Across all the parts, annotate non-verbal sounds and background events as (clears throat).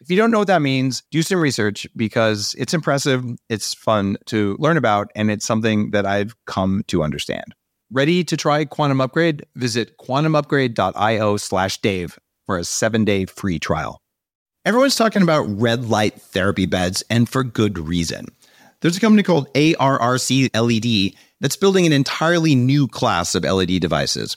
If you don't know what that means, do some research because it's impressive, it's fun to learn about, and it's something that I've come to understand. Ready to try Quantum Upgrade? Visit quantumupgrade.io slash Dave for a seven day free trial. Everyone's talking about red light therapy beds, and for good reason. There's a company called ARRC LED that's building an entirely new class of LED devices.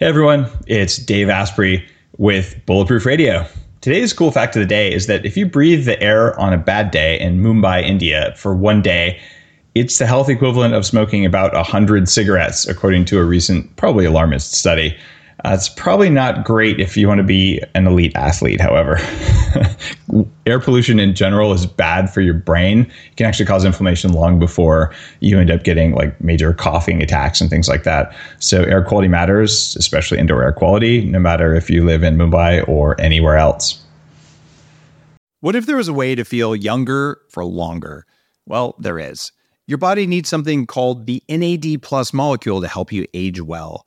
Hey everyone, it's Dave Asprey with Bulletproof Radio. Today's cool fact of the day is that if you breathe the air on a bad day in Mumbai, India for one day, it's the health equivalent of smoking about 100 cigarettes, according to a recent, probably alarmist study. Uh, it's probably not great if you want to be an elite athlete, however. (laughs) Air pollution in general is bad for your brain. It can actually cause inflammation long before you end up getting like major coughing attacks and things like that. So, air quality matters, especially indoor air quality, no matter if you live in Mumbai or anywhere else. What if there was a way to feel younger for longer? Well, there is. Your body needs something called the NAD plus molecule to help you age well.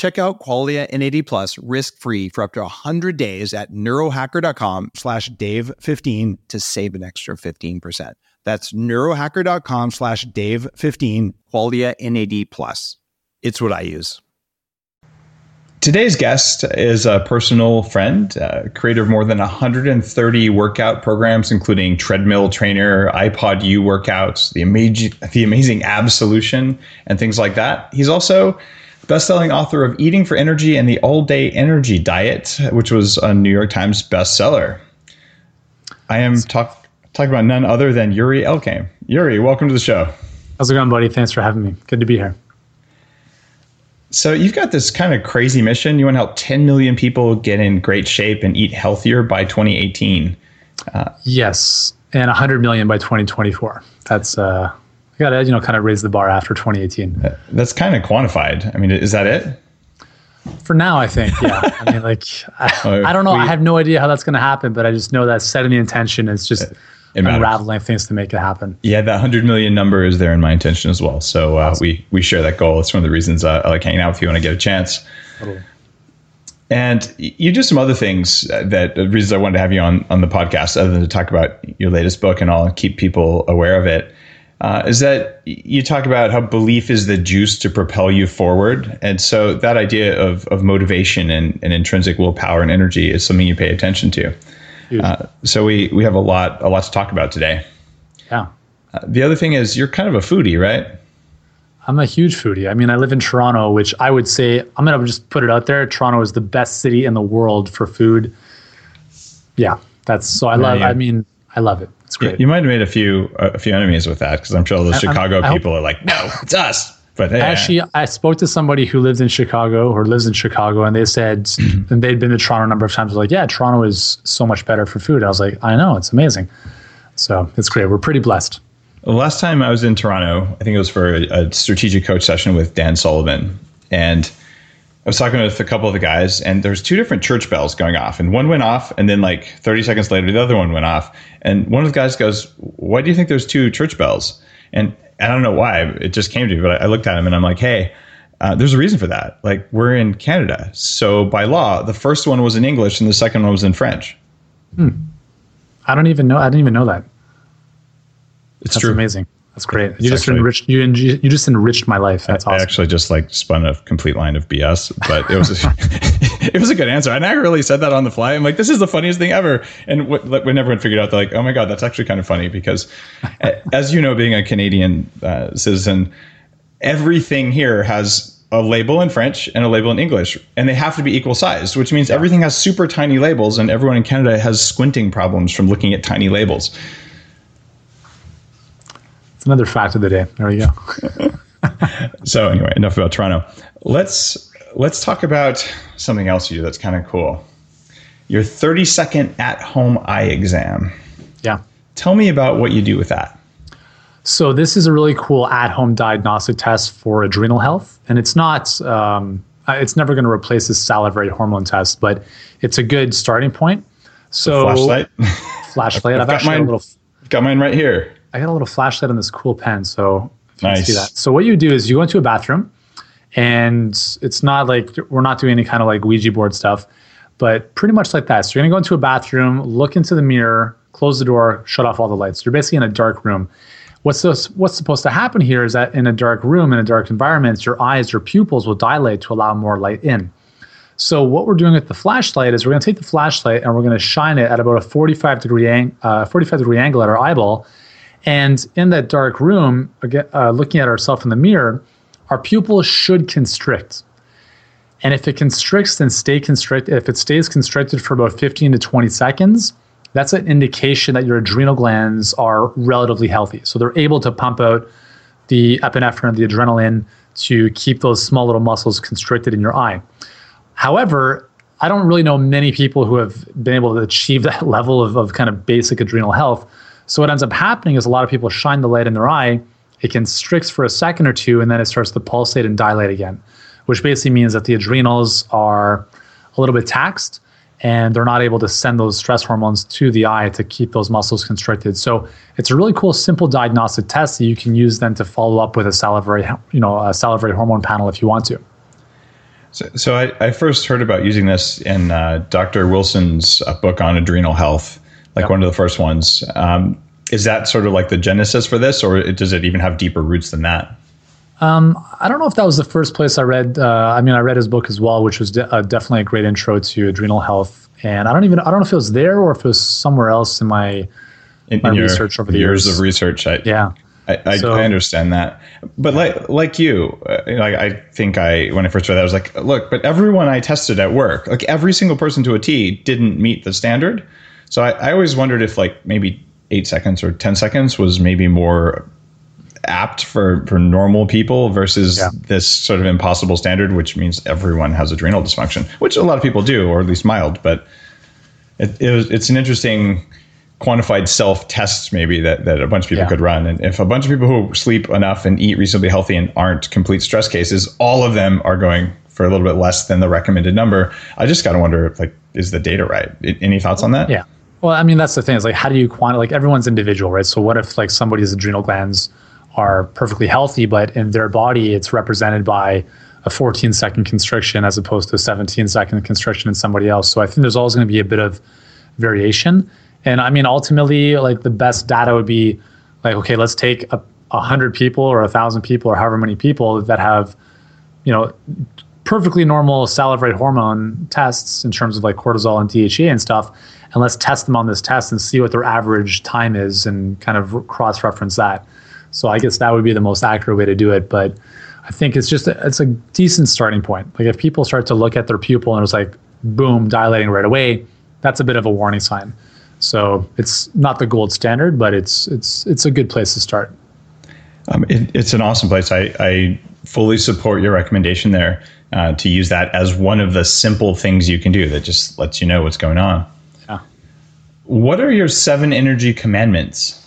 Check out Qualia NAD Plus risk-free for up to 100 days at neurohacker.com slash Dave15 to save an extra 15%. That's neurohacker.com slash Dave15, Qualia NAD Plus. It's what I use. Today's guest is a personal friend, uh, creator of more than 130 workout programs, including treadmill trainer, iPod U workouts, the amazing, the amazing ab solution, and things like that. He's also best-selling author of Eating for Energy and the All Day Energy Diet, which was a New York Times bestseller. I am talk, talking about none other than Yuri Elkaim. Yuri, welcome to the show. How's it going, buddy? Thanks for having me. Good to be here. So you've got this kind of crazy mission. You want to help 10 million people get in great shape and eat healthier by 2018. Uh, yes, and 100 million by 2024. That's uh, got to you know kind of raise the bar after 2018. That's kind of quantified. I mean, is that it? For now, I think, yeah. (laughs) I mean, like, I, oh, I don't know. We, I have no idea how that's going to happen, but I just know that setting the intention is just unraveling things to make it happen. Yeah, that 100 million number is there in my intention as well. So uh, awesome. we we share that goal. It's one of the reasons uh, I like hanging out with you when I get a chance. Totally. And you do some other things that the reasons I wanted to have you on on the podcast, other than to talk about your latest book and all, keep people aware of it uh, is that you talk about how belief is the juice to propel you forward. And so that idea of, of motivation and, and intrinsic willpower and energy is something you pay attention to. Uh, so we, we have a lot, a lot to talk about today. Yeah. Uh, the other thing is you're kind of a foodie, right? I'm a huge foodie. I mean, I live in Toronto, which I would say, I'm going to just put it out there. Toronto is the best city in the world for food. Yeah. That's so I love, I mean, I love it. It's great. You, you might have made a few a few enemies with that because I'm sure all the Chicago I, people hope, are like, no, it's us. But hey, actually, I spoke to somebody who lived in Chicago or lives in Chicago, and they said, (clears throat) mm-hmm. and they'd been to Toronto a number of times. Like, yeah, Toronto is so much better for food. I was like, I know, it's amazing. So it's great. We're pretty blessed. The last time I was in Toronto, I think it was for a, a strategic coach session with Dan Sullivan, and I was talking with a couple of the guys, and there's two different church bells going off, and one went off, and then like 30 seconds later, the other one went off, and one of the guys goes, "Why do you think there's two church bells?" And I don't know why it just came to me, but I looked at him and I'm like, "Hey, uh, there's a reason for that. Like we're in Canada, so by law, the first one was in English and the second one was in French." Hmm. I don't even know. I didn't even know that. It's That's true. amazing. That's great. It's you just actually, enriched you you just enriched my life. That's I, awesome. I actually just like spun a complete line of BS, but it was a, (laughs) it was a good answer. And I really said that on the fly. I'm like, this is the funniest thing ever. And what, when everyone figured out, they're like, oh my god, that's actually kind of funny because, as you know, being a Canadian uh, citizen, everything here has a label in French and a label in English, and they have to be equal sized, which means everything has super tiny labels, and everyone in Canada has squinting problems from looking at tiny labels. It's another fact of the day. There we go. (laughs) so anyway, enough about Toronto. Let's let's talk about something else you do that's kind of cool. Your 30 second at home eye exam. Yeah. Tell me about what you do with that. So this is a really cool at home diagnostic test for adrenal health, and it's not. Um, it's never going to replace the salivary hormone test, but it's a good starting point. So flashlight. (laughs) Flashlight. I've, I've got mine. Little, got mine right here. I got a little flashlight on this cool pen, so nice. see that. So what you do is you go into a bathroom, and it's not like we're not doing any kind of like Ouija board stuff, but pretty much like that. So you're gonna go into a bathroom, look into the mirror, close the door, shut off all the lights. You're basically in a dark room. What's this, what's supposed to happen here is that in a dark room, in a dark environment, your eyes, your pupils will dilate to allow more light in. So what we're doing with the flashlight is we're going to take the flashlight and we're going to shine it at about a 45 degree, ang- uh, 45 degree angle at our eyeball and in that dark room, again, uh, looking at ourselves in the mirror, our pupils should constrict. And if it constricts, then stay constricted. If it stays constricted for about 15 to 20 seconds, that's an indication that your adrenal glands are relatively healthy. So they're able to pump out the epinephrine, the adrenaline, to keep those small little muscles constricted in your eye. However, I don't really know many people who have been able to achieve (laughs) that level of, of kind of basic adrenal health. So what ends up happening is a lot of people shine the light in their eye, it constricts for a second or two, and then it starts to pulsate and dilate again, which basically means that the adrenals are a little bit taxed and they're not able to send those stress hormones to the eye to keep those muscles constricted. So it's a really cool, simple diagnostic test that you can use then to follow up with a salivary, you know, a salivary hormone panel if you want to. So, so I, I first heard about using this in uh, Dr. Wilson's uh, book on adrenal health like yep. one of the first ones. Um, is that sort of like the genesis for this, or does it even have deeper roots than that? Um, I don't know if that was the first place I read. Uh, I mean, I read his book as well, which was de- uh, definitely a great intro to adrenal health. And I don't even I don't know if it was there or if it was somewhere else in my in, my in research over the years. years of research. I, yeah, I, I, so, I, understand that, but like like you, uh, like I think I when I first read that I was like, look, but everyone I tested at work, like every single person to a T, didn't meet the standard. So I, I always wondered if like maybe eight seconds or 10 seconds was maybe more apt for, for normal people versus yeah. this sort of impossible standard, which means everyone has adrenal dysfunction, which a lot of people do, or at least mild. But it, it was, it's an interesting quantified self test maybe that, that a bunch of people yeah. could run. And if a bunch of people who sleep enough and eat reasonably healthy and aren't complete stress cases, all of them are going for a little bit less than the recommended number. I just got to wonder if like, is the data right? Any thoughts on that? Yeah. Well, I mean, that's the thing. Is like, how do you quantify? Like, everyone's individual, right? So, what if like somebody's adrenal glands are perfectly healthy, but in their body, it's represented by a 14 second constriction as opposed to a 17 second constriction in somebody else. So, I think there's always going to be a bit of variation. And I mean, ultimately, like the best data would be like, okay, let's take a, a hundred people or a thousand people or however many people that have, you know, perfectly normal salivary hormone tests in terms of like cortisol and DHEA and stuff and let's test them on this test and see what their average time is and kind of cross reference that. So I guess that would be the most accurate way to do it. But I think it's just a, it's a decent starting point. Like if people start to look at their pupil and it's like boom dilating right away, that's a bit of a warning sign. So it's not the gold standard, but it's it's it's a good place to start. Um, it, it's an awesome place. I, I fully support your recommendation there uh, to use that as one of the simple things you can do that just lets you know what's going on. What are your seven energy commandments?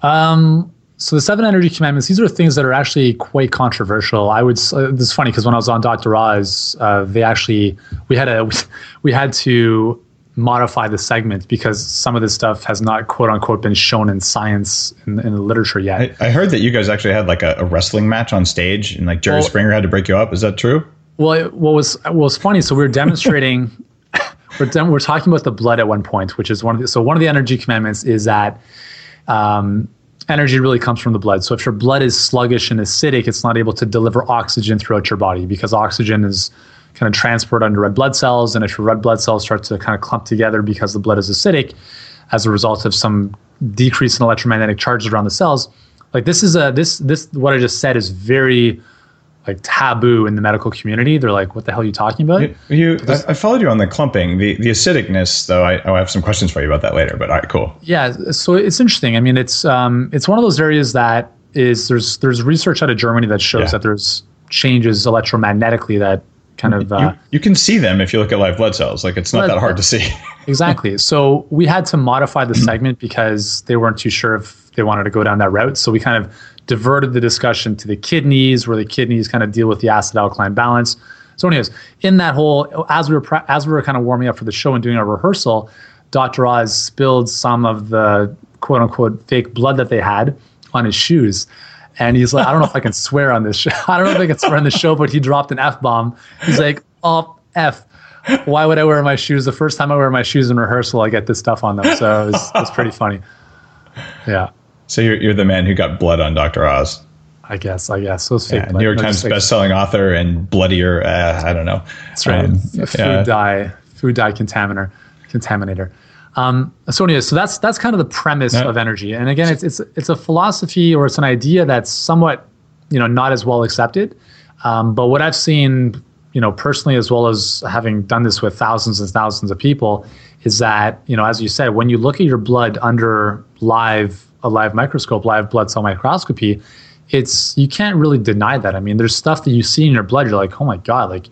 Um, so the seven energy commandments, these are things that are actually quite controversial. I would. Uh, this is funny because when I was on Dr. Oz, uh, they actually we had a (laughs) we had to modify the segment because some of this stuff has not quote unquote been shown in science in, in the literature yet. I, I, heard that you guys actually had like a, a, wrestling match on stage and like Jerry well, Springer had to break you up. Is that true? Well, it, what was what was funny? So we were (laughs) demonstrating. We're, we're talking about the blood at one point, which is one of the so one of the energy commandments is that. Um, energy really comes from the blood. So if your blood is sluggish and acidic, it's not able to deliver oxygen throughout your body because oxygen is kind of transported under red blood cells. And if your red blood cells start to kind of clump together because the blood is acidic as a result of some decrease in electromagnetic charges around the cells, like this is a this this what I just said is very like taboo in the medical community. They're like, "What the hell are you talking about?" You, you I, I, followed you on the clumping, the the acidicness, though. I, I have some questions for you about that later. But all right, cool. Yeah, so it's interesting. I mean, it's um, it's one of those areas that is there's there's research out of Germany that shows yeah. that there's changes electromagnetically that kind of. Uh, you, you, can see them if you look at live blood cells. Like it's not that hard to see. (laughs) exactly. So we had to modify the segment because they weren't too sure if they wanted to go down that route. So we kind of diverted the discussion to the kidneys, where the kidneys kind of deal with the acid alkaline balance. So, anyways, in that whole, as we were as we were kind of warming up for the show and doing our rehearsal, Dr. Oz spilled some of the quote unquote fake blood that they had on his shoes. And he's like, I don't know if I can (laughs) swear on this show. (laughs) I don't know if I can swear on the show, but he dropped an F bomb. He's like, oh, F. Why would I wear my shoes? The first time I wear my shoes in rehearsal, I get this stuff on them. So it was, it was pretty funny. Yeah. So you're, you're the man who got blood on Dr. Oz. I guess, I guess. Those fake yeah, New York Times best-selling author and bloodier, uh, I don't know. That's right. Um, food yeah. dye, food dye contaminator, contaminator. Um, so anyway, so that's that's kind of the premise of energy. And again, it's it's it's a philosophy or it's an idea that's somewhat, you know, not as well accepted. Um, but what I've seen, you know, personally as well as having done this with thousands and thousands of people, is that you know, as you said, when you look at your blood under live a live microscope, live blood cell microscopy, it's you can't really deny that. I mean, there's stuff that you see in your blood, you're like, oh my god, like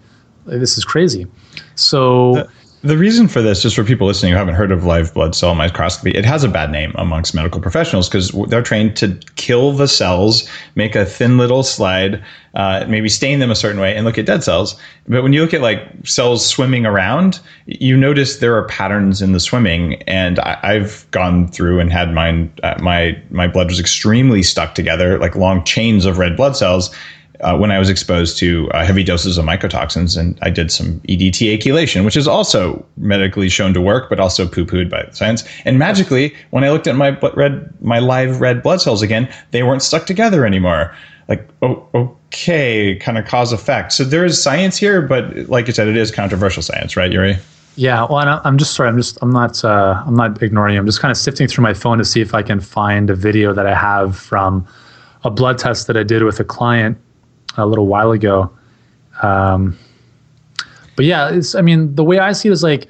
this is crazy. So. The- the reason for this, just for people listening who haven't heard of live blood cell microscopy, it has a bad name amongst medical professionals because they're trained to kill the cells, make a thin little slide, uh, maybe stain them a certain way, and look at dead cells. But when you look at like cells swimming around, you notice there are patterns in the swimming. And I, have gone through and had mine. Uh, my my blood was extremely stuck together, like long chains of red blood cells uh, when I was exposed to uh, heavy doses of mycotoxins, and I did some EDTA chelation, which is also medically shown to work, but also poo-pooed by science. And magically, when I looked at my red, my live red blood cells again, they weren't stuck together anymore. Like, oh, okay, kind of cause effect. So there is science here, but like you said, it is controversial science, right, Yuri? Yeah, well, I'm just sorry. I'm just I'm not uh, I'm not ignoring you. I'm just kind of sifting through my phone to see if I can find a video that I have from a blood test that I did with a client a little while ago. Um, but yeah, it's, I mean, the way I see it is like,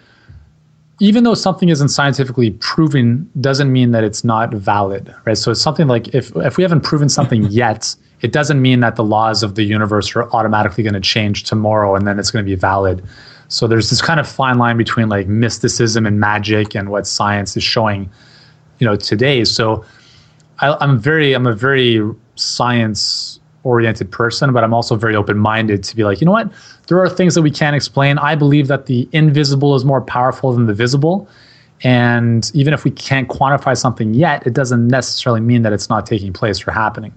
even though something isn't scientifically proven, doesn't mean that it's not valid, right? So it's something like if if we haven't proven something (laughs) yet, it doesn't mean that the laws of the universe are automatically going to change tomorrow and then it's going to be valid. So there's this kind of fine line between like mysticism and magic and what science is showing, you know, today. So I, I'm very, I'm a very science oriented person, but I'm also very open minded to be like, you know what? There are things that we can't explain. I believe that the invisible is more powerful than the visible. And even if we can't quantify something yet, it doesn't necessarily mean that it's not taking place or happening.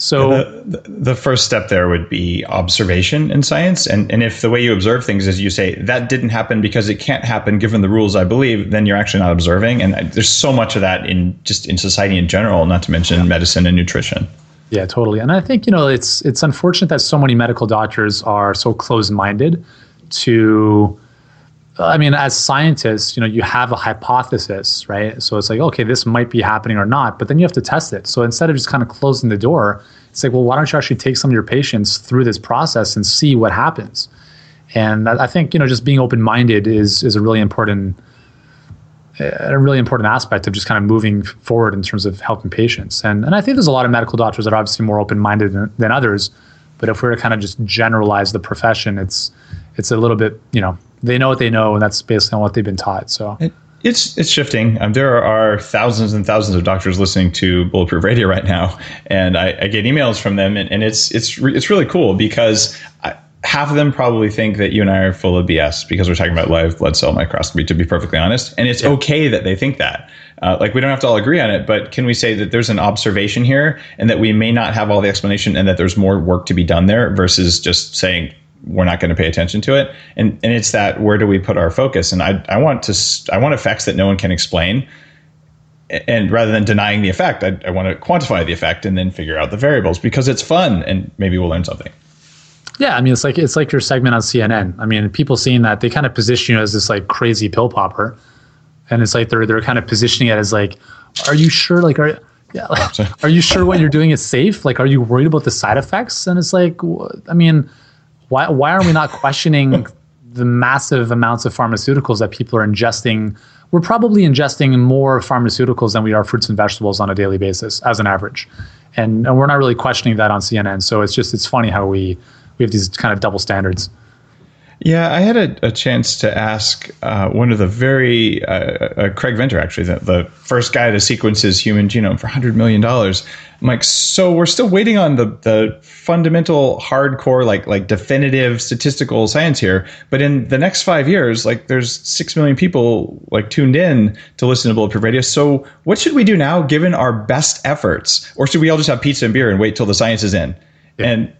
So the, the, first step there would be observation in science. And, and if the way you observe things is you say that didn't happen because it can't happen given the rules I believe, then you're actually not observing. And there's so much of that in just in society in general, not to mention yeah. medicine and nutrition. Yeah, totally. And I think you know it's it's unfortunate that so many medical doctors are so closed-minded to I mean, as scientists, you know, you have a hypothesis, right? So it's like, okay, this might be happening or not, but then you have to test it. So instead of just kind of closing the door, it's like, well, why don't you actually take some of your patients through this process and see what happens? And I think, you know, just being open-minded is is a really important a really important aspect of just kind of moving forward in terms of helping patients. And and I think there's a lot of medical doctors that are obviously more open minded than, than others. But if we were to kind of just generalize the profession, it's it's a little bit you know they know what they know, and that's based on what they've been taught. So. It, it's it's shifting. Um, there are thousands and thousands of doctors listening to Bulletproof Radio right now, and I, I get emails from them, and, and it's it's re- it's really cool because half of them probably think that you and I are full of BS because we're talking about live blood cell microscopy. To be perfectly honest, and it's yeah. okay that they think that. Uh, like we don't have to all agree on it, but can we say that there's an observation here, and that we may not have all the explanation, and that there's more work to be done there versus just saying we're not going to pay attention to it. And and it's that where do we put our focus? And I I want to I want effects that no one can explain. And rather than denying the effect, I, I want to quantify the effect and then figure out the variables because it's fun and maybe we'll learn something. Yeah, I mean it's like it's like your segment on CNN. I mean, people seeing that they kind of position you as this like crazy pill popper, and it's like they're they're kind of positioning it as like, are you sure? Like, are yeah, (laughs) like, are you sure what you're doing is safe? Like, are you worried about the side effects? And it's like, I mean, why why are we not questioning the massive amounts of pharmaceuticals that people are ingesting? We're probably ingesting more pharmaceuticals than we are fruits and vegetables on a daily basis as an average. And, and we're not really questioning that on CNN. So it's just it's funny how we we have these kind of double standards. Yeah, I had a, a chance to ask uh, one of the very uh, uh, Craig Venter, actually, the, the, first guy to sequence his human genome for hundred million dollars. I'm like, so we're still waiting on the the fundamental, hardcore, like like definitive statistical science here. But in the next five years, like there's six million people like tuned in to listen to Bulletproof Radio. So what should we do now, given our best efforts, or should we all just have pizza and beer and wait till the science is in? Yeah. And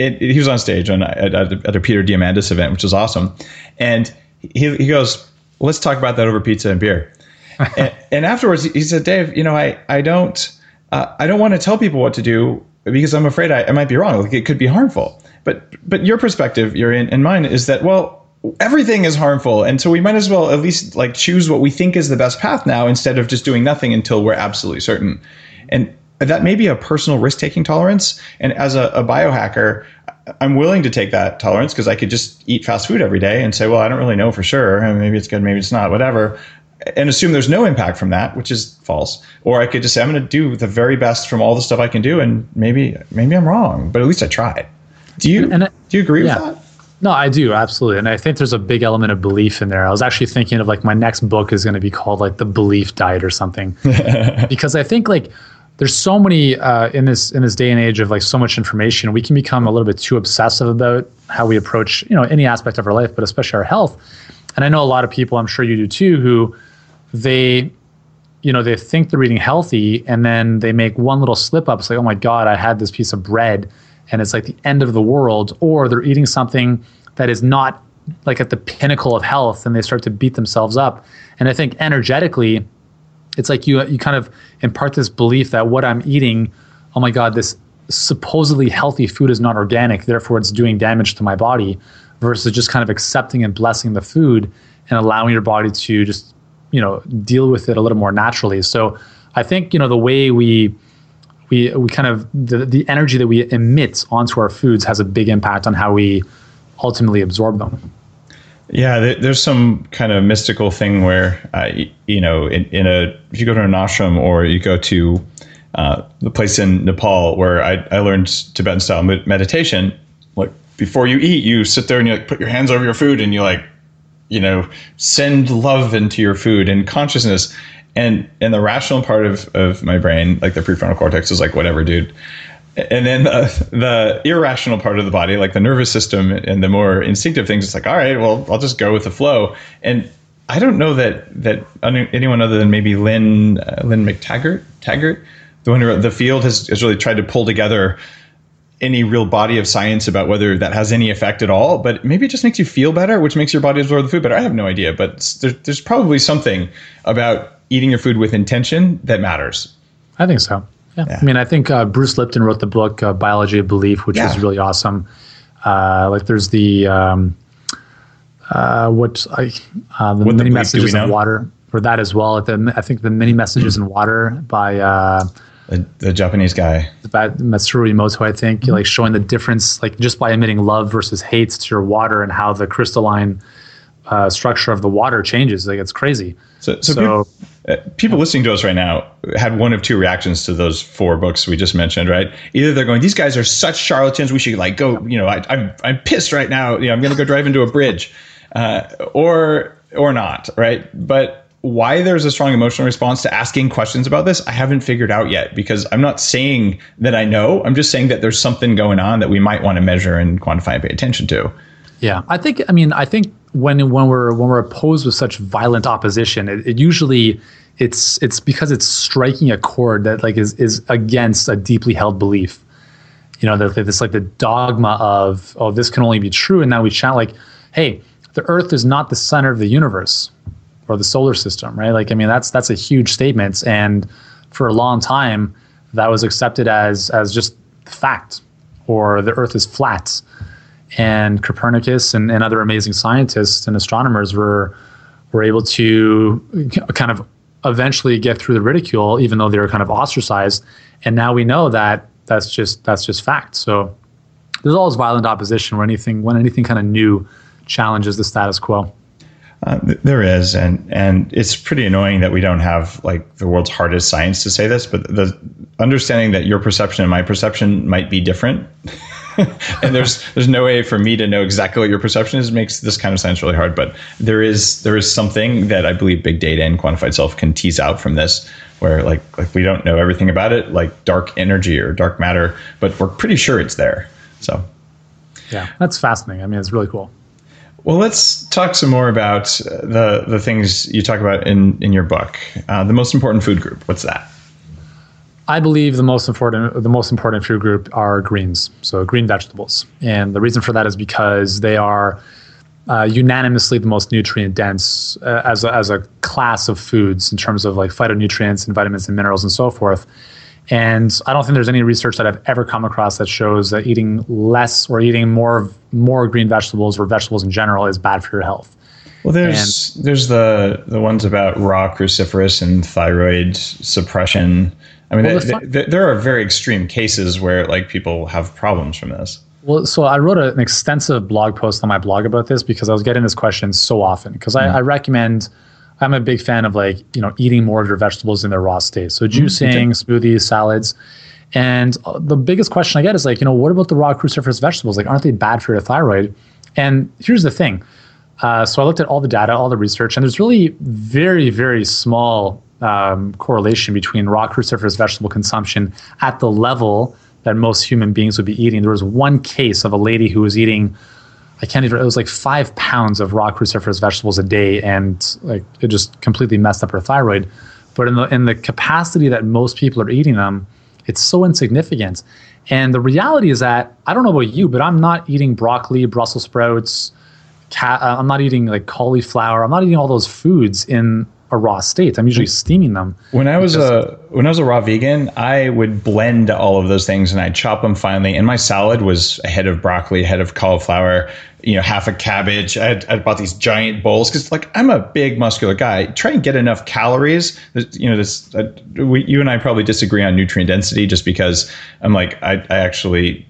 it, it, he was on stage on, at, at, a Peter Diamandis event, which was awesome. And he, he goes, let's talk about that over pizza and beer. (laughs) and, and, afterwards, he said, Dave, you know, I, I don't, uh, I don't want to tell people what to do because I'm afraid I, I might be wrong. Like it could be harmful. But, but your perspective, your in, and mine is that, well, everything is harmful. And so we might as well at least like choose what we think is the best path now instead of just doing nothing until we're absolutely certain. And that may be a personal risk taking tolerance. And as a, a biohacker, I'm willing to take that tolerance because I could just eat fast food every day and say, well, I don't really know for sure. maybe it's good, maybe it's not, whatever. And assume there's no impact from that, which is false. Or I could just say, I'm going to do the very best from all the stuff I can do, and maybe maybe I'm wrong, but at least I tried. Do you and, do you agree yeah. with that? No, I do absolutely, and I think there's a big element of belief in there. I was actually thinking of like my next book is going to be called like the Belief Diet or something, (laughs) because I think like there's so many uh, in this in this day and age of like so much information we can become a little bit too obsessive about how we approach you know any aspect of our life but especially our health. And i know a lot of people i'm sure you do too who they you know they think they're eating healthy and then they make one little slip up. It's like oh my god i had this piece of bread and it's like the end of the world. Or they're eating something that is not like at the pinnacle of health and they start to beat themselves up. And i think energetically it's like you you kind of impart this belief that what I'm eating, oh my god, this supposedly healthy food is not organic, therefore it's doing damage to my body, versus just kind of accepting and blessing the food and allowing your body to just you know deal with it a little more naturally. So I think you know the way we we we kind of the, the energy that we emit onto our foods has a big impact on how we ultimately absorb them. Yeah, there's some kind of mystical thing where, uh, you know, in, in, a if you go to an ashram or you go to uh, the place in Nepal where I, I learned Tibetan style meditation, like before you eat, you sit there and you like put your hands over your food and you like, you know, send love into your food and consciousness. And and the rational part of, of my brain, like the prefrontal cortex, is like whatever, dude and then the, the irrational part of the body like the nervous system and the more instinctive things it's like all right well i'll just go with the flow. And i don't know that that anyone other than maybe Lynne uh, Lynne McTaggart taggart the one who wrote the field has, has really tried to pull together any real body of science about whether that has any effect at all but maybe it just makes you feel better which makes your body absorb the food better. I have no idea but there's, there's probably something about eating your food with intention that matters. I think so yeah. yeah. I mean, I think uh, Bruce Lipton wrote the book uh, Biology of Belief, which yeah. is really awesome. Uh, like, there's the um, uh, what I uh, the what many the messages in water for that as well. The, I think the many messages in water by uh, the, the, Japanese guy, by Masaru Emoto. I think mm-hmm. like showing the difference, like just by emitting love versus hate to your water and how the crystalline uh, structure of the water changes. Like it's crazy. So, so, so people, uh, people, listening to us right now had one of two reactions to those four books we just mentioned, right? Either they're going, "These guys are such charlatans. We should like go." You know, I, am I'm, I'm pissed right now. You know, I'm going to go drive into a bridge, uh, or or not, right? But why there's a strong emotional response to asking questions about this, I haven't figured out yet because I'm not saying that I know. I'm just saying that there's something going on that we might want to measure and quantify and pay attention to. Yeah, I think. I mean, I think when when we're when we're opposed with such violent opposition, it, it usually it's it's because it's striking a chord that like is is against a deeply held belief. You know, that this like the dogma of oh this can only be true, and now we shout like, hey, the Earth is not the center of the universe or the solar system, right? Like, I mean, that's that's a huge statement, and for a long time, that was accepted as as just fact, or the Earth is flat and Copernicus and, and other amazing scientists and astronomers were were able to kind of eventually get through the ridicule, even though they were kind of ostracized. And now we know that that's just that's just fact. So there's always violent opposition when anything when anything kind of new challenges the status quo. Uh, there is, and and it's pretty annoying that we don't have like the world's hardest science to say this, but the understanding that your perception and my perception might be different (laughs) (laughs) and there's there's no way for me to know exactly what your perception is makes this kind of science really hard but there is there is something that i believe big data and quantified self can tease out from this where like like we don't know everything about it like dark energy or dark matter but we're pretty sure it's there so yeah that's fascinating i mean it's really cool well, let's talk some more about the the things you talk about in in your book. Uh, the most important food group. What's that? I believe the most important the most important food group are greens, so green vegetables, and the reason for that is because they are uh, unanimously the most nutrient dense uh, as a, as a class of foods in terms of like phytonutrients and vitamins and minerals and so forth. And I don't think there's any research that I've ever come across that shows that eating less or eating more more green vegetables or vegetables in general is bad for your health. Well, there's and, there's the the ones about raw cruciferous and thyroid suppression I mean, well, th- th- there are very extreme cases where like people have problems from this. Well, so I wrote a, an extensive blog post on my blog about this because I was getting this question so often. Because mm. I, I, recommend, I'm a big fan of like you know eating more of your vegetables in their raw state. So mm-hmm. juicing, mm, smoothies, salads. And uh, the biggest question I get is like, you know, what about the raw cruciferous vegetables? Like, aren't they bad for your thyroid? And here's the thing. Uh, so I looked at all the data, all the research, and there's really very, very small um, correlation between raw cruciferous vegetable consumption at the level that most human beings would be eating. There was one case of a lady who was eating, I can't even, it was like five pounds of raw cruciferous vegetables a day, and like it just completely messed up her thyroid. But in the in the capacity that most people are eating them, it's so insignificant. And the reality is that I don't know about you, but I'm not eating broccoli, Brussels sprouts. Ca- uh, I'm not eating like cauliflower. I'm not eating all those foods in a raw state. I'm usually steaming them. When I was a when I was a raw vegan, I would blend all of those things and I'd chop them finely. And my salad was a head of broccoli, a head of cauliflower, you know, half a cabbage. I had, I bought these giant bowls because like I'm a big muscular guy. Try and get enough calories. You know, this uh, we, you and I probably disagree on nutrient density just because I'm like I, I actually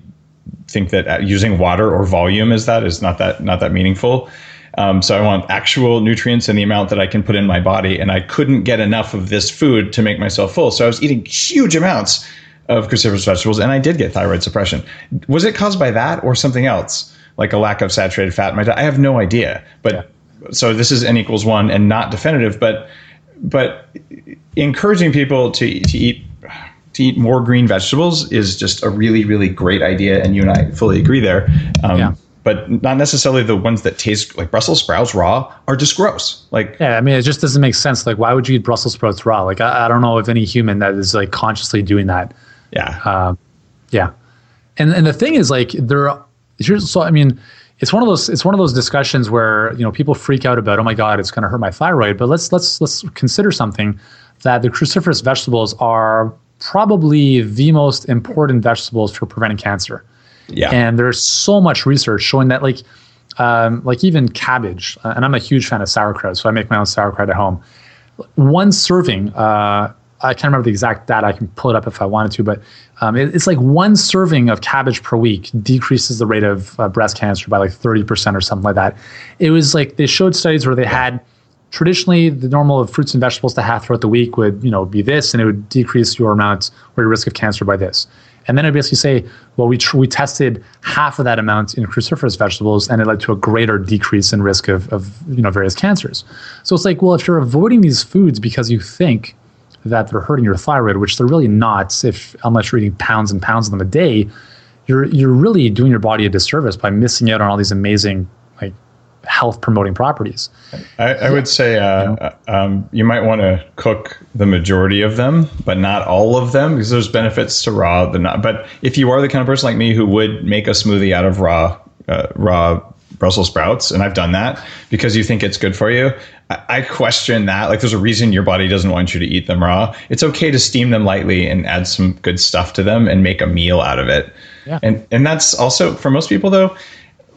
think that uh, using water or volume is that is not that not that meaningful. Um, so I want actual nutrients and the amount that I can put in my body. And I couldn't get enough of this food to make myself full. So I was eating huge amounts of cruciferous vegetables and I did get thyroid suppression. Was it caused by that or something else? Like a lack of saturated fat in my diet? I have no idea. But yeah. so this is n equals one and not definitive, but but encouraging people to to eat to eat more green vegetables is just a really really great idea and you and I fully agree there. Um, yeah but not necessarily the ones that taste like Brussels sprouts raw are just gross. Like, yeah, I mean, it just doesn't make sense. Like, why would you eat Brussels sprouts raw? Like, I, I don't know if any human that is like consciously doing that. Yeah. Uh, yeah. And and the thing is, like, there. Here's so I mean, it's one of those it's one of those discussions where you know people freak out about, oh my god, it's going to hurt my thyroid. But let's let's let's consider something that the cruciferous vegetables are probably the most important vegetables for preventing cancer. Yeah. And there's so much research showing that like um, like even cabbage, uh, and I'm a huge fan of sauerkraut, so I make my own sauerkraut at home. One serving uh, I can't remember the exact data. I can pull it up if I wanted to, but um, it, it's like one serving of cabbage per week decreases the rate of uh, breast cancer by like 30% or something like that. It was like they showed studies where they had traditionally the normal of fruits and vegetables to have throughout the week would you know be this and it would decrease your amount or your risk of cancer by this and then I basically say well we, tr- we tested half of that amount in cruciferous vegetables and it led to a greater decrease in risk of, of you know various cancers so it's like well if you're avoiding these foods because you think that they're hurting your thyroid, which they're really not. If unless you're eating pounds and pounds of them a day, you're you're really doing your body a disservice by missing out on all these amazing health promoting properties. I, I would say uh, uh, um, you might want to cook the majority of them, but not all of them, because there's benefits to raw. Not, but if you are the kind of person like me who would make a smoothie out of raw uh, raw Brussels sprouts, and I've done that because you think it's good for you. I question that. Like, there's a reason your body doesn't want you to eat them raw. It's okay to steam them lightly and add some good stuff to them and make a meal out of it. Yeah. And and that's also for most people though.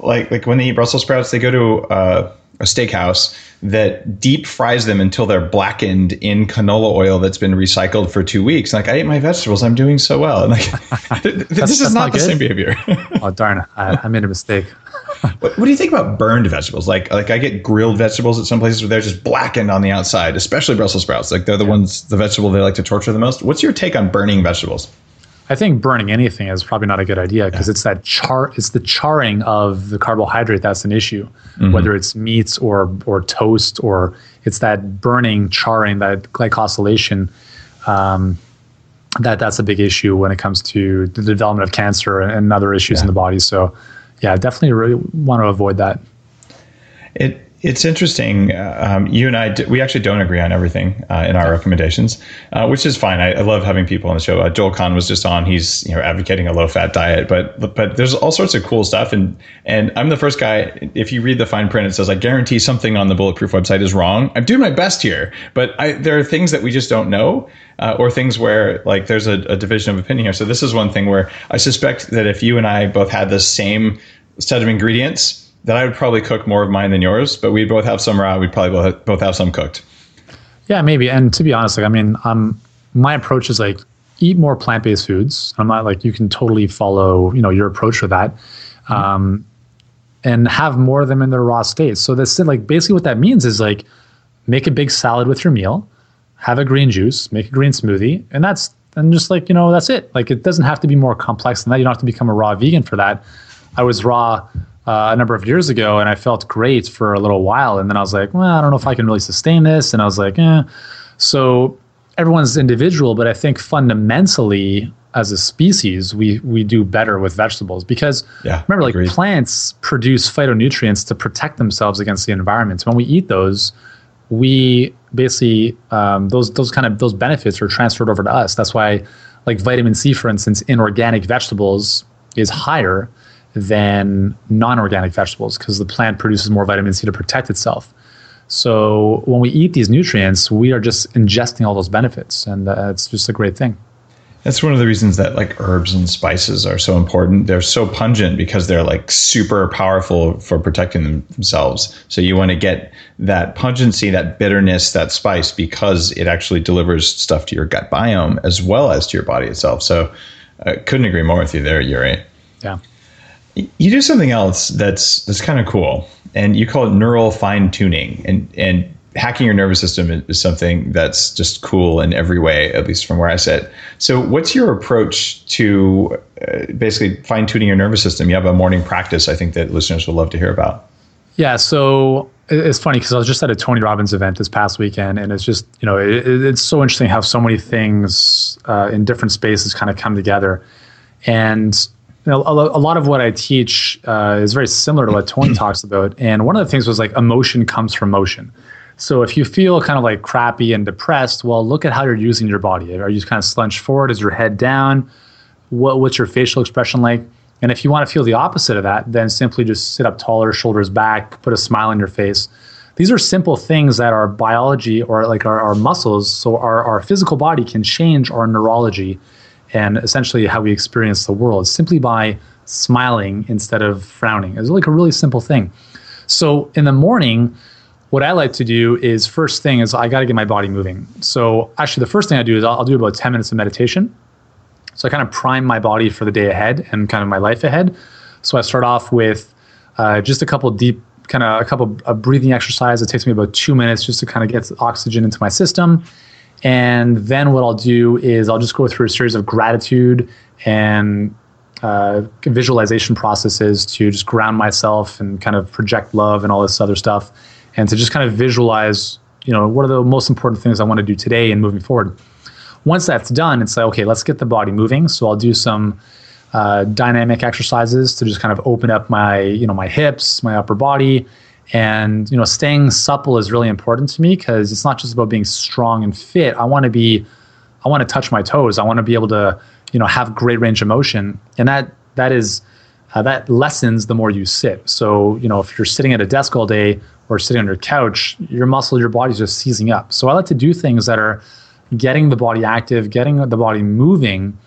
Like like when they eat Brussels sprouts, they go to uh, a steakhouse that deep fries them until they're blackened in canola oil that's been recycled for two weeks. Like I ate my vegetables, I'm doing so well. And (laughs) like (laughs) this is not, not the same behavior. (laughs) oh darn! I, I made a mistake what, what, do you think about burned vegetables? Like, like I get grilled vegetables at some places where they're just blackened on the outside, especially Brussels sprouts. Like they're the yeah. ones, the vegetable they like to torture the most. What's your take on burning vegetables? I think burning anything is probably not a good idea because yeah. it's that char, it's the charring of the carbohydrate that's an issue, mm-hmm. whether it's meats or or toast or it's that burning, charring, that glycosylation. Um, that that's a big issue when it comes to the development of cancer and other issues yeah. in the body. So yeah, definitely really want to avoid that. It it's interesting. Uh, um, you and I, we actually don't agree on everything uh, in our recommendations, uh, which is fine. I, I, love having people on the show. Uh, Joel Kahn was just on. He's you know advocating a low fat diet, but but there's all sorts of cool stuff. And and I'm the first guy. If you read the fine print, it says I guarantee something on the Bulletproof website is wrong. I'm doing my best here, but I, there are things that we just don't know, uh, or things where like there's a, a division of opinion here. So this is one thing where I suspect that if you and I both had the same set of ingredients that I would probably cook more of mine than yours, but we'd both have some raw. We'd probably both have some cooked. Yeah, maybe. And to be honest, like I mean, um, my approach is like eat more plant based foods. I'm not like you can totally follow you know your approach for that, um, and have more of them in their raw state. So that's like basically what that means is like make a big salad with your meal, have a green juice, make a green smoothie, and that's and just like you know that's it. Like it doesn't have to be more complex than that. You don't have to become a raw vegan for that. I was raw uh, a number of years ago, and I felt great for a little while, and then I was like, well, I don't know if I can really sustain this, and I was like, eh. So everyone's individual, but I think fundamentally, as a species, we we do better with vegetables because yeah, remember, like agreed. plants produce phytonutrients to protect themselves against the environment. So when we eat those, we basically um, those those kind of those benefits are transferred over to us. That's why, like vitamin C, for instance, in organic vegetables is higher than non organic vegetables because the plant produces more vitamin C to protect itself. So when we eat these nutrients, we are just ingesting all those benefits, and uh, it's just a great thing. That's one of the reasons that like herbs and spices are so important. They're so pungent because they're like super powerful for protecting themselves. So you want to get that pungency, that bitterness, that spice because it actually delivers stuff to your gut biome as well as to your body itself. So I couldn't agree more with you there, Yuri. Yeah you do something else that's that's kind of cool, and you call it neural fine tuning, and and hacking your nervous system is something that's just cool in every way, at least from where I sit. So, what's your approach to uh, basically fine tuning your nervous system? You have a morning practice, I think that listeners would love to hear about. Yeah, so it's funny because I was just at a Tony Robbins event this past weekend, and it's just you know it, it's so interesting how so many things uh, in different spaces kind of come together, and you know, a, a, lot of what I teach uh, is very similar to what Tony (clears throat) talks about. And one of the things was like emotion comes from motion. So if you feel kind of like crappy and depressed, well, look at how you're using your body. Are you kind of slunched forward? Is your head down? What, what's your facial expression like? And if you want to feel the opposite of that, then simply just sit up taller, shoulders back, put a smile on your face. These are simple things that our biology or like our, our muscles, so our, our physical body can change our neurology and essentially how we experience the world simply by smiling instead of frowning. It's like a really simple thing. So in the morning, what I like to do is first thing is I got to get my body moving. So actually, the first thing I do is I'll, I'll, do about 10 minutes of meditation. So I kind of prime my body for the day ahead and kind of my life ahead. So I start off with uh, just a couple deep, kind of a couple of breathing exercise. It takes me about two minutes just to kind of get oxygen into my system. And then what I'll do is I'll just go through a series of gratitude and uh, visualization processes to just ground myself and kind of project love and all this other stuff and to just kind of visualize, you know, what are the most important things I want to do today and moving forward. Once that's done, it's like, okay, let's get the body moving. So I'll do some uh, dynamic exercises to just kind of open up my, you know, my hips, my upper body, and you know, staying supple is really important to me because it's not just about being strong and fit. I want to be, I want to touch my toes. I want to be able to, you know, have great range of motion, and that that is uh, that lessens the more you sit. So, you know, if you're sitting at a desk all day or sitting on your couch, your muscle, your body's just seizing up. So I like to do things that are getting the body active, getting the body moving.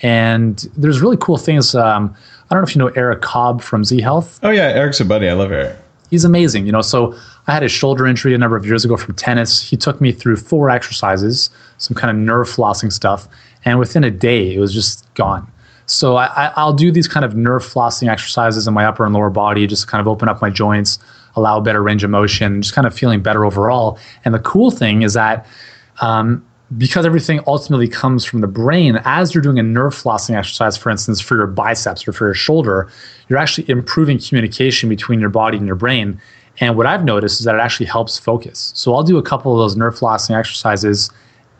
And there's really cool things. Um, I don't know if you know Eric Cobb from Z Health. Oh yeah, Eric's a buddy. I love Eric. He's amazing. You know, so I had a shoulder injury a number of years ago from tennis. He took me through four exercises, some kind of nerve flossing stuff, and within a day, it was just gone. So I, will do these kind of nerve flossing exercises in my upper and lower body, just to kind of open up my joints, allow better range of motion, just kind of feeling better overall. And the cool thing is that um, because everything ultimately comes from the brain, as you're doing a nerve flossing exercise, for instance, for your biceps or for your shoulder, you're actually improving communication between your body and your brain. And what I've noticed is that it actually helps focus. So I'll do a couple of those nerve flossing exercises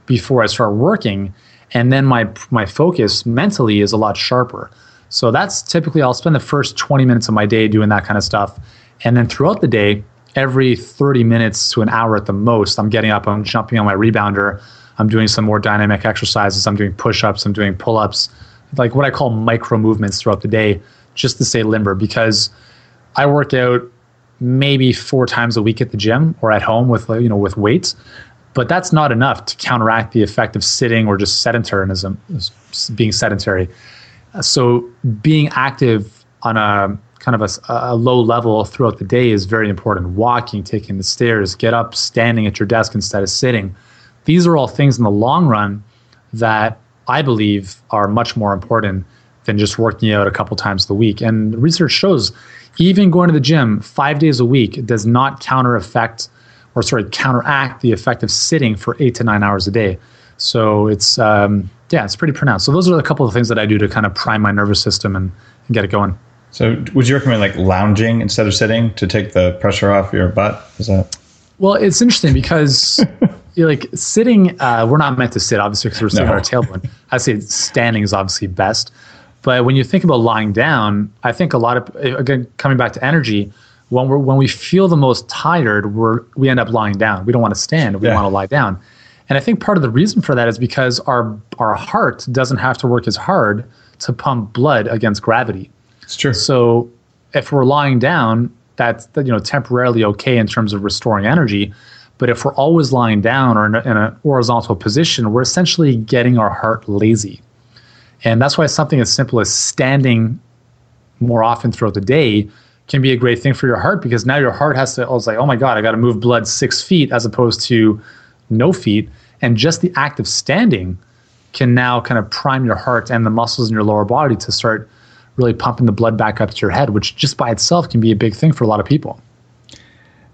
before I start working and then my my focus mentally is a lot sharper. So that's typically I'll spend the first 20 minutes of my day doing that kind of stuff, and then throughout the day, every 30 minutes to an hour at the most, I'm getting up, I'm jumping on my rebounder, I'm doing some more dynamic exercises, I'm doing push-ups, I'm doing pull-ups, like what I call micro movements throughout the day, just to stay limber because I work out maybe four times a week at the gym or at home with you know with weights but that's not enough to counteract the effect of sitting or just sedentarism, being sedentary. So being active on a kind of a, a, low level throughout the day is very important. Walking, taking the stairs, get up, standing at your desk instead of sitting. These are all things in the long run that I believe are much more important than just working out a couple times a week. And research shows even going to the gym five days a week does not counter effect or sorry, counteract the effect of sitting for eight to nine hours a day. So it's um, yeah, it's pretty pronounced. So those are a couple of things that I do to kind of prime my nervous system and, and get it going. So would you recommend like lounging instead of sitting to take the pressure off your butt? Is that? Well, it's interesting because (laughs) like sitting, uh, we're not meant to sit obviously because we're sitting no. on our tailbone. I say standing is obviously best, but when you think about lying down, I think a lot of again coming back to energy when we when we feel the most tired, we're we end up lying down. We don't want to stand. We yeah. want to lie down. And I think part of the reason for that is because our our heart doesn't have to work as hard to pump blood against gravity. It's true. So if we're lying down, that's you know temporarily okay in terms of restoring energy. But if we're always lying down or in a, in a horizontal position, we're essentially getting our heart lazy. And that's why something as simple as standing more often throughout the day can be a great thing for your heart because now your heart has to, oh, I was like, oh my God, I got to move blood six feet as opposed to no feet. And just the act of standing can now kind of prime your heart and the muscles in your lower body to start really pumping the blood back up to your head, which just by itself can be a big thing for a lot of people.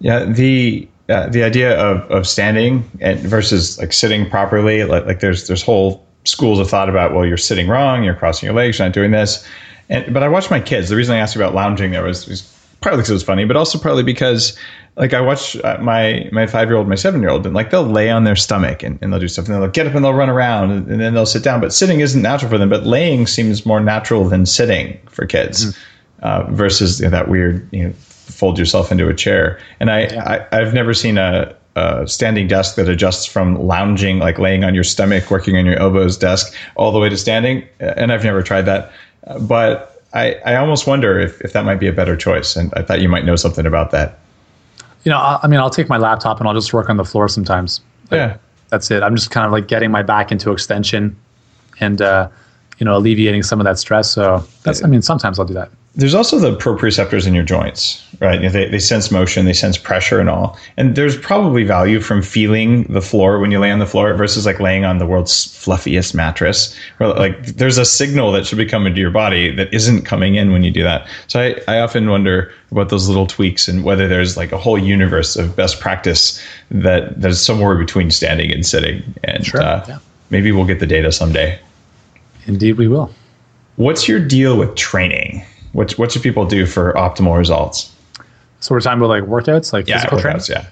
Yeah, the uh, the idea of, of standing and versus like sitting properly, like, like there's there's whole schools of thought about well, you're sitting wrong, you're crossing your legs, you're not doing this. And but I watched my kids. The reason I asked you about lounging there was, was partly because it was funny, but also partly because like I watch uh, my my five year old, my seven year old, and like they'll lay on their stomach and, and they'll do stuff, and they'll get up and they'll run around, and, and, then they'll sit down. But sitting isn't natural for them, but laying seems more natural than sitting for kids, mm. uh, versus you know, that weird you know fold yourself into a chair. And I, yeah. I I've never seen a a standing desk that adjusts from lounging, like laying on your stomach, working on your elbows desk, all the way to standing. And I've never tried that but I, I almost wonder if, if that might be a better choice. And I thought you might know something about that. You know, I, I mean, I'll take my laptop and I'll just work on the floor sometimes. yeah. That's it. I'm just kind of like getting my back into extension and, uh, you know, alleviating some of that stress. So that's, I mean, sometimes I'll do that. There's also the proprioceptors in your joints, right? They, they sense motion, they sense pressure and all. And there's probably value from feeling the floor when you lay on the floor versus like laying on the world's fluffiest mattress. Or like there's a signal that should be coming to your body that isn't coming in when you do that. So I, I often wonder about those little tweaks and whether there's like a whole universe of best practice that there's somewhere between standing and sitting. And sure, uh, yeah. maybe we'll get the data someday. Indeed, we will. What's your deal with training? What what should people do for optimal results? So we're talking about like workouts, like yeah, physical workouts, training. Yeah.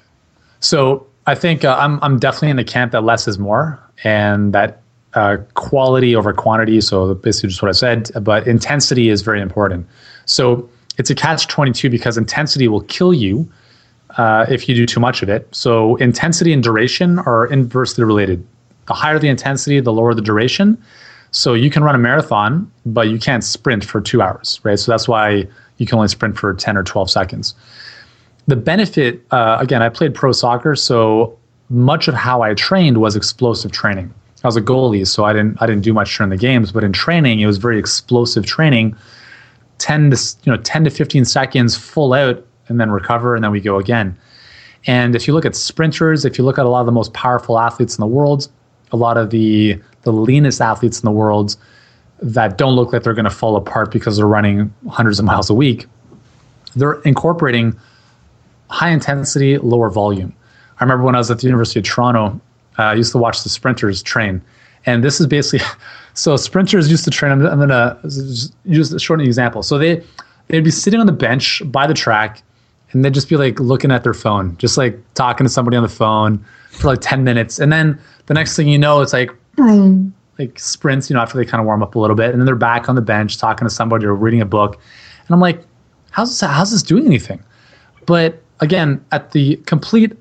So I think uh, I'm I'm definitely in the camp that less is more, and that uh, quality over quantity. So basically, just what I said. But intensity is very important. So it's a catch twenty two because intensity will kill you uh, if you do too much of it. So intensity and duration are inversely related. The higher the intensity, the lower the duration. So you can run a marathon, but you can't sprint for two hours, right? So that's why you can only sprint for 10 or 12 seconds. The benefit, uh, again, I played pro soccer, so much of how I trained was explosive training. I was a goalie, so I didn't I didn't do much during the games, but in training, it was very explosive training. 10 to you know 10 to 15 seconds full out and then recover and then we go again. And if you look at sprinters, if you look at a lot of the most powerful athletes in the world, a lot of the the leanest athletes in the world that don't look like they're going to fall apart because they're running hundreds of miles a week. They're incorporating high intensity, lower volume. I remember when I was at the University of Toronto, uh, I used to watch the sprinters train. And this is basically (laughs) so sprinters used to train. I'm, I'm going to use a short example. So they, they'd be sitting on the bench by the track and they'd just be like looking at their phone, just like talking to somebody on the phone for like 10 minutes. And then the next thing you know, it's like like sprints, you know, after they kind of warm up a little bit, and then they're back on the bench talking to somebody or reading a book, and I'm like, how's this, how's this doing anything? But again, at the complete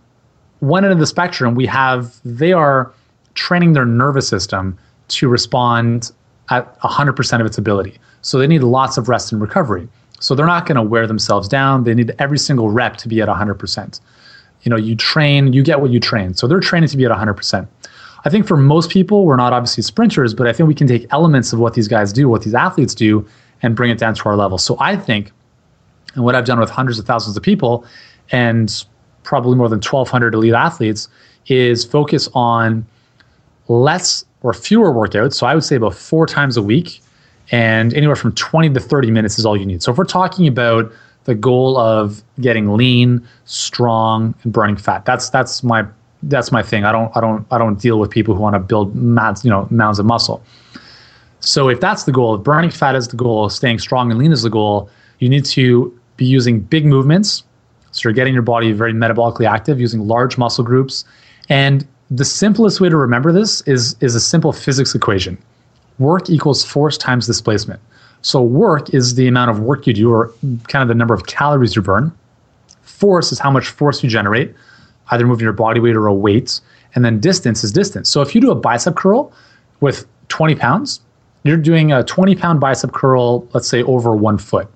one end of the spectrum, we have they are training their nervous system to respond at 100% of its ability. So they need lots of rest and recovery. So they're not going to wear themselves down. They need every single rep to be at 100%. You know, you train, you get what you train. So they're training to be at 100%. I think for most people, we're not obviously sprinters, but I think we can take elements of what these guys do, what these athletes do, and bring it down to our level. So I think, and what I've done with hundreds of thousands of people, and probably more than 1,200 elite athletes, is focus on less or fewer workouts. So I would say about four times a week, and anywhere from 20 to 30 minutes is all you need. So if we're talking about the goal of getting lean, strong, and burning fat, that's that's my that's my thing. I don't I don't I don't deal with people who want to build mounds, you know, mounds of muscle. So if that's the goal, if burning fat is the goal, staying strong and lean is the goal, you need to be using big movements. So you're getting your body very metabolically active, using large muscle groups. And the simplest way to remember this is, is a simple physics equation. Work equals force times displacement. So work is the amount of work you do, or kind of the number of calories you burn. Force is how much force you generate either moving your body weight or a weight. And then distance is distance. So if you do a bicep curl with 20 pounds, you're doing a 20 pound bicep curl, let's say over one foot,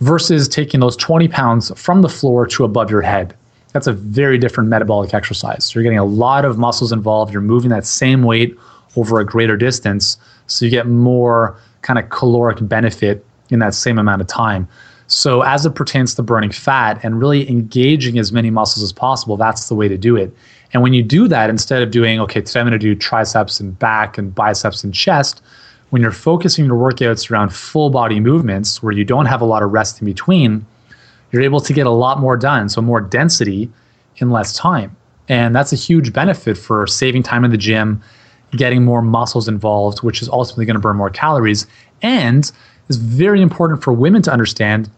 versus taking those 20 pounds from the floor to above your head. That's a very different metabolic exercise. So you're getting a lot of muscles involved. You're moving that same weight over a greater distance. So you get more kind of caloric benefit in that same amount of time. So, as it pertains to burning fat and really engaging as many muscles as possible, that's the way to do it. And when you do that, instead of doing, okay, today I'm going to do triceps and back and biceps and chest, when you're focusing your workouts around full body movements where you don't have a lot of rest in between, you're able to get a lot more done. So, more density in less time. And that's a huge benefit for saving time in the gym, getting more muscles involved, which is ultimately going to burn more calories. And it's very important for women to understand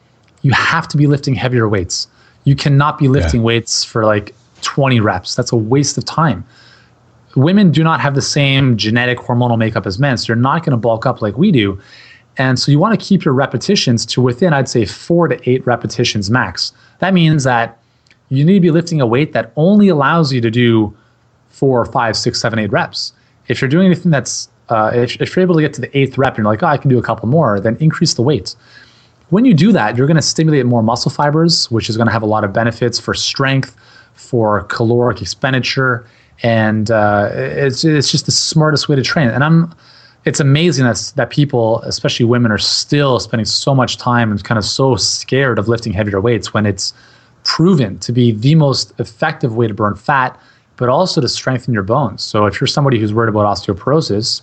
you have to be lifting heavier weights. You cannot be lifting yeah. weights for like 20 reps. That's a waste of time. Women do not have the same genetic hormonal makeup as men, so you're not going to bulk up like we do. And so you want to keep your repetitions to within, I'd say, four to eight repetitions max. That means that you need to be lifting a weight that only allows you to do four, five, six, seven, eight reps. If you're doing anything that's, uh, if, if you're able to get to the eighth rep and you're like, oh, I can do a couple more, then increase the weight. When you do that, you're going to stimulate more muscle fibers, which is going to have a lot of benefits for strength, for caloric expenditure, and uh, it's it's just the smartest way to train. And I'm it's amazing that, that people, especially women, are still spending so much time and kind of so scared of lifting heavier weights when it's proven to be the most effective way to burn fat, but also to strengthen your bones. So if you're somebody who's worried about osteoporosis,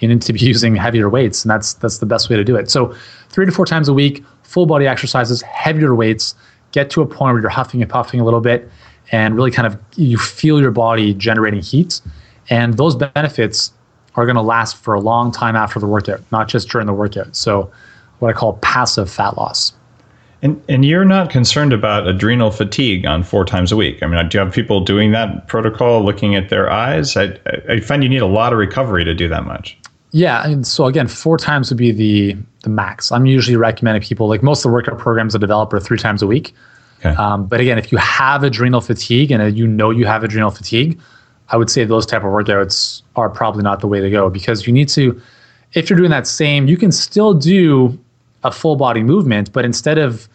you need to be (laughs) using heavier weights, and that's that's the best way to do it. So three to four times a week, full body exercises, heavier weights. Get to a point where you're huffing and puffing a little bit, and really kind of you feel your body generating heat, and those benefits are going to last for a long time after the workout, not just during the workout. So, what I call passive fat loss. And and you're not concerned about adrenal fatigue on four times a week. I mean, do you have people doing that protocol, looking at their eyes? I I find you need a lot of recovery to do that much. Yeah, and so again, four times would be the the max. I'm usually recommending people like most of the workout programs I develop are three times a week. Okay. Um, but again, if you have adrenal fatigue and you know you have adrenal fatigue, I would say those type of workouts are probably not the way to go because you need to, if you're doing that same, you can still do a full body movement, but instead of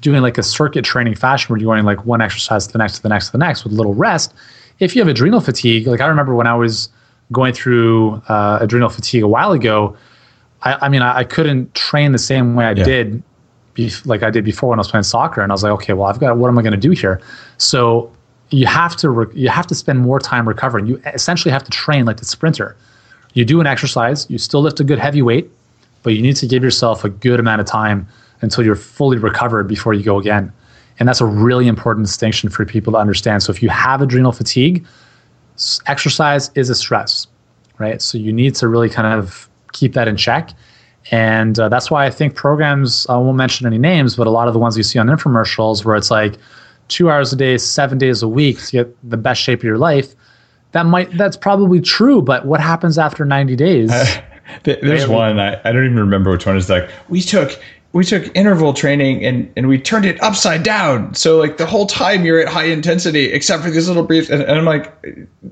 doing like a circuit training fashion where you're going like one exercise to the next to the next to the next with little rest, if you have adrenal fatigue, like I remember when I was going through uh, adrenal fatigue a while ago, I, I mean, I, I, couldn't train the same way I yeah. did, like I did before when I was playing soccer. And I was like, okay, well, I've got, what am I going to do here? So you have to re- you have to spend more time recovering. You essentially have to train like the sprinter. You do an exercise, you still lift a good heavy weight, but you need to give yourself a good amount of time until you're fully recovered before you go again. And that's a really important distinction for people to understand. So if you have adrenal fatigue, exercise is a stress, right? So you need to really kind of keep that in check. And uh, that's why I think programs, I won't mention any names, but a lot of the ones you see on infomercials where it's like, two hours a day, seven days a week to get the best shape of your life, that might that's probably true. But what happens after ninety days? (laughs) Uh, there's one I, I don't even remember which one is like we took we took interval training and, and we turned it upside down. So like the whole time you're at high intensity, except for these little briefs. And, and I'm like,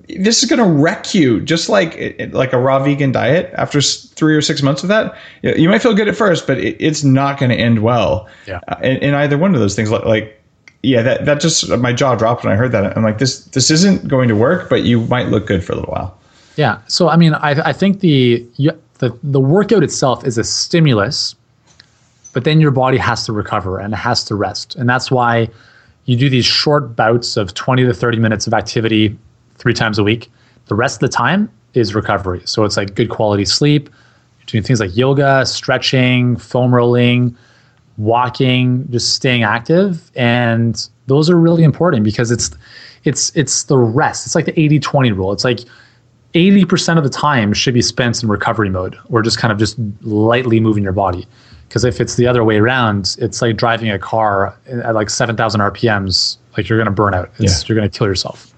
this is going to wreck you. Just like like a raw vegan diet. After three or six months of that, you might feel good at first, but it, it's not going to end well. Yeah. Uh, in, in either one of those things, like yeah, that that just my jaw dropped when I heard that. I'm like, this this isn't going to work, but you might look good for a little while. Yeah. So I mean, I I think the the the workout itself is a stimulus, but then your body has to recover and it has to rest, and that's why you do these short bouts of 20 to 30 minutes of activity three times a week. The rest of the time is recovery. So it's like good quality sleep, doing things like yoga, stretching, foam rolling walking, just staying active. And those are really important because it's it's it's the rest. It's like the 80-20 rule. It's like 80% of the time should be spent in recovery mode or just kind of just lightly moving your body. Because if it's the other way around, it's like driving a car at like 7,000 RPMs, like you're going to burn out. It's, yeah. You're going to kill yourself.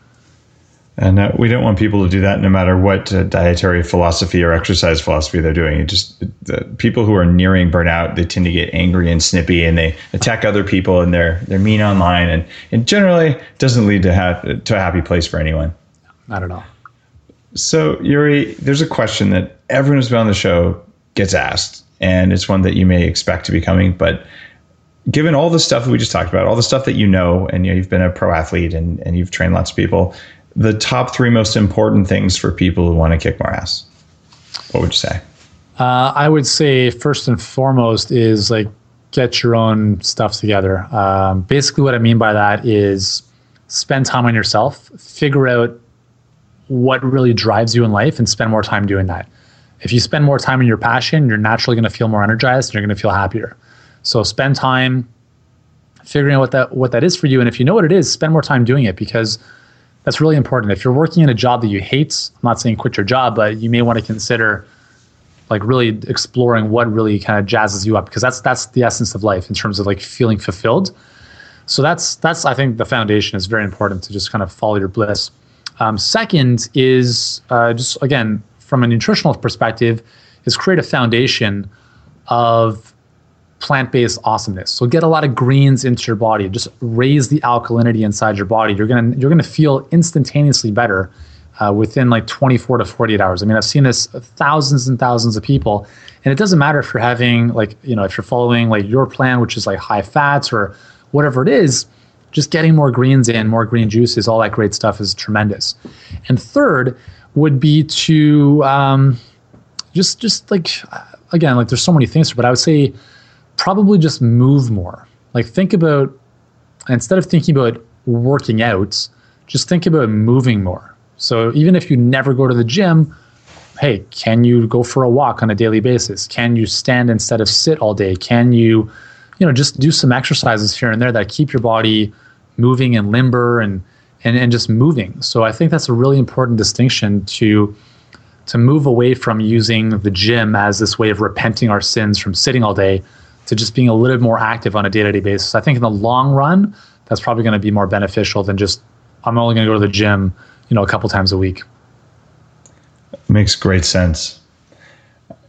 And uh, we don't want people to do that no matter what uh, dietary philosophy or exercise philosophy they're doing. It just the people who are nearing burnout, they tend to get angry and snippy and they attack other people and they're they're mean online and, and generally doesn't lead to ha- to a happy place for anyone. I don't know. So Yuri, there's a question that everyone who's been on the show gets asked, and it's one that you may expect to be coming, but given all the stuff that we just talked about, all the stuff that you know, and you know, you've been a pro athlete and, and you've trained lots of people, the top three most important things for people who want to kick more ass? What would you say? Uh, I would say first and foremost is like get your own stuff together. Um, basically, what I mean by that is spend time on yourself, figure out what really drives you in life, and spend more time doing that. If you spend more time in your passion, you're naturally going to feel more energized and you're going to feel happier. So spend time figuring out what that what that is for you, and if you know what it is, spend more time doing it because that's really important. If you're working in a job that you hate, I'm not saying quit your job, but you may want to consider like really exploring what really kind of jazzes you up because that's that's the essence of life in terms of like feeling fulfilled. So that's that's I think the foundation is very important to just kind of follow your bliss. Um, second is uh, just again from a nutritional perspective is create a foundation of plant-based awesomeness. So get a lot of greens into your body. Just raise the alkalinity inside your body. You're gonna you're gonna feel instantaneously better uh, within like 24 to 48 hours. I mean, I've seen this thousands and thousands of people, and it doesn't matter if you're having like you know if you're following like your plan, which is like high fats or whatever it is. Just getting more greens in, more green juices, all that great stuff is tremendous. And third would be to um, just just like again, like there's so many things, but I would say probably just move more. Like think about instead of thinking about working out, just think about moving more. So even if you never go to the gym, hey, can you go for a walk on a daily basis? Can you stand instead of sit all day? Can you, you know, just do some exercises here and there that keep your body moving and limber and and, and just moving. So I think that's a really important distinction to to move away from using the gym as this way of repenting our sins from sitting all day to just being a little bit more active on a day-to-day basis. I think in the long run, that's probably going to be more beneficial than just I'm only going to go to the gym, you know, a couple times a week. Makes great sense.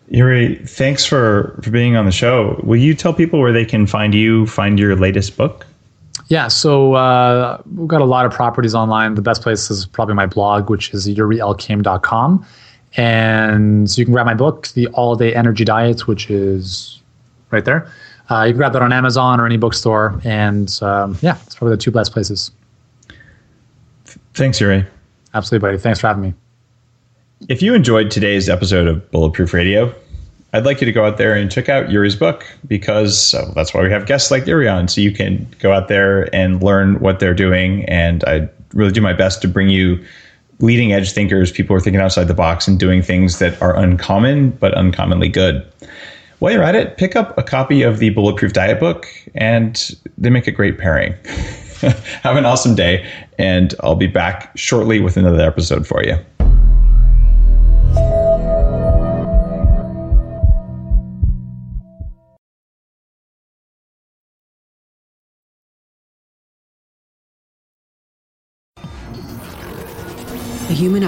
Yuri, thanks for for being on the show. Will you tell people where they can find you, find your latest book? Yeah, so uh, we've got a lot of properties online. The best place is probably my blog, which is yurielkaim.com. And so you can grab my book, The All Day Energy Diet, which is right there. Uh, you can grab that on Amazon or any bookstore. And um, yeah, it's probably the two best places. Thanks, Yuri. Absolutely, buddy. Thanks for having me. If you enjoyed today's episode of Bulletproof Radio, I'd like you to go out there and check out Yuri's book because that's why we have guests like Yuri on. So you can go out there and learn what they're doing. And I really do my best to bring you leading edge thinkers, people who are thinking outside the box and doing things that are uncommon, but uncommonly good. While you're at it, pick up a copy of the Bulletproof Diet book, and they make a great pairing. (laughs) have an awesome day, and I'll be back shortly with another episode for you.